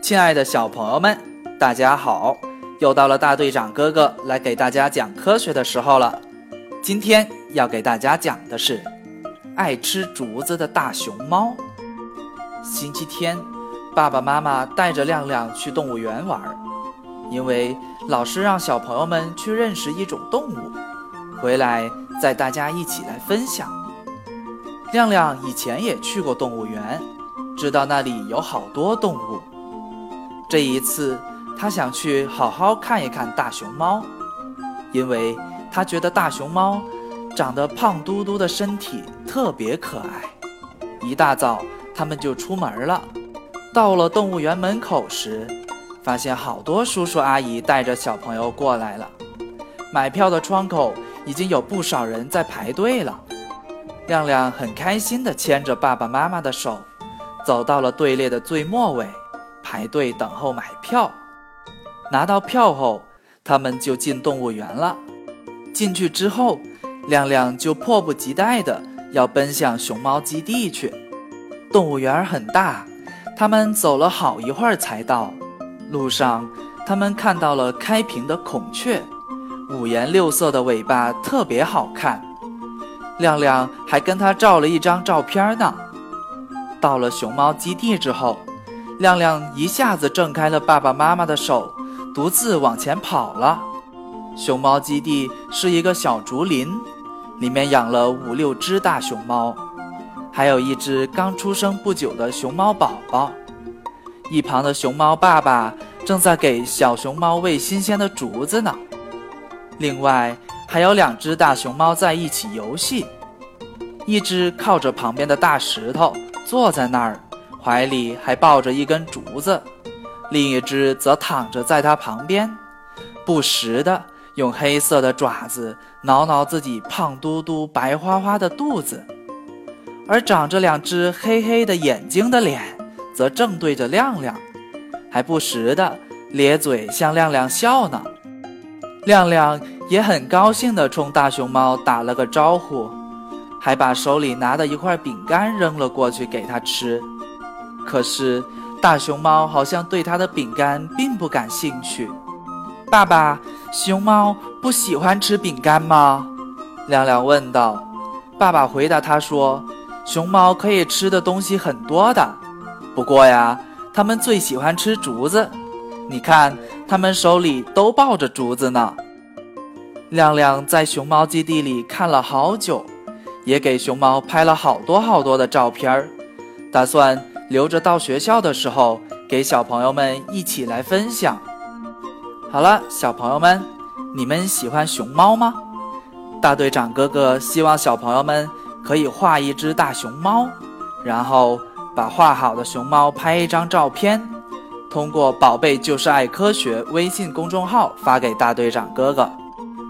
亲爱的小朋友们，大家好！又到了大队长哥哥来给大家讲科学的时候了。今天要给大家讲的是爱吃竹子的大熊猫。星期天，爸爸妈妈带着亮亮去动物园玩，因为老师让小朋友们去认识一种动物，回来再大家一起来分享。亮亮以前也去过动物园，知道那里有好多动物。这一次，他想去好好看一看大熊猫，因为他觉得大熊猫长得胖嘟嘟的身体特别可爱。一大早，他们就出门了。到了动物园门口时，发现好多叔叔阿姨带着小朋友过来了。买票的窗口已经有不少人在排队了。亮亮很开心地牵着爸爸妈妈的手，走到了队列的最末尾。排队等候买票，拿到票后，他们就进动物园了。进去之后，亮亮就迫不及待的要奔向熊猫基地去。动物园很大，他们走了好一会儿才到。路上，他们看到了开屏的孔雀，五颜六色的尾巴特别好看。亮亮还跟他照了一张照片呢。到了熊猫基地之后。亮亮一下子挣开了爸爸妈妈的手，独自往前跑了。熊猫基地是一个小竹林，里面养了五六只大熊猫，还有一只刚出生不久的熊猫宝宝。一旁的熊猫爸爸正在给小熊猫喂新鲜的竹子呢。另外还有两只大熊猫在一起游戏，一只靠着旁边的大石头坐在那儿。怀里还抱着一根竹子，另一只则躺着在它旁边，不时的用黑色的爪子挠挠自己胖嘟嘟、白花花的肚子，而长着两只黑黑的眼睛的脸，则正对着亮亮，还不时的咧嘴向亮亮笑呢。亮亮也很高兴地冲大熊猫打了个招呼，还把手里拿的一块饼干扔了过去给它吃。可是，大熊猫好像对它的饼干并不感兴趣。爸爸，熊猫不喜欢吃饼干吗？亮亮问道。爸爸回答他说：“熊猫可以吃的东西很多的，不过呀，它们最喜欢吃竹子。你看，它们手里都抱着竹子呢。”亮亮在熊猫基地里看了好久，也给熊猫拍了好多好多的照片儿，打算。留着到学校的时候，给小朋友们一起来分享。好了，小朋友们，你们喜欢熊猫吗？大队长哥哥希望小朋友们可以画一只大熊猫，然后把画好的熊猫拍一张照片，通过“宝贝就是爱科学”微信公众号发给大队长哥哥。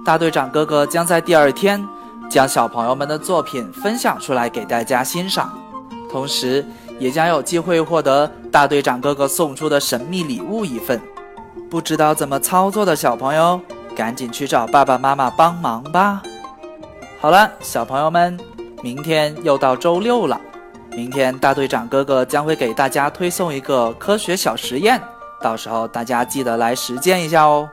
大队长哥哥将在第二天将小朋友们的作品分享出来给大家欣赏，同时。也将有机会获得大队长哥哥送出的神秘礼物一份。不知道怎么操作的小朋友，赶紧去找爸爸妈妈帮忙吧。好了，小朋友们，明天又到周六了。明天大队长哥哥将会给大家推送一个科学小实验，到时候大家记得来实践一下哦。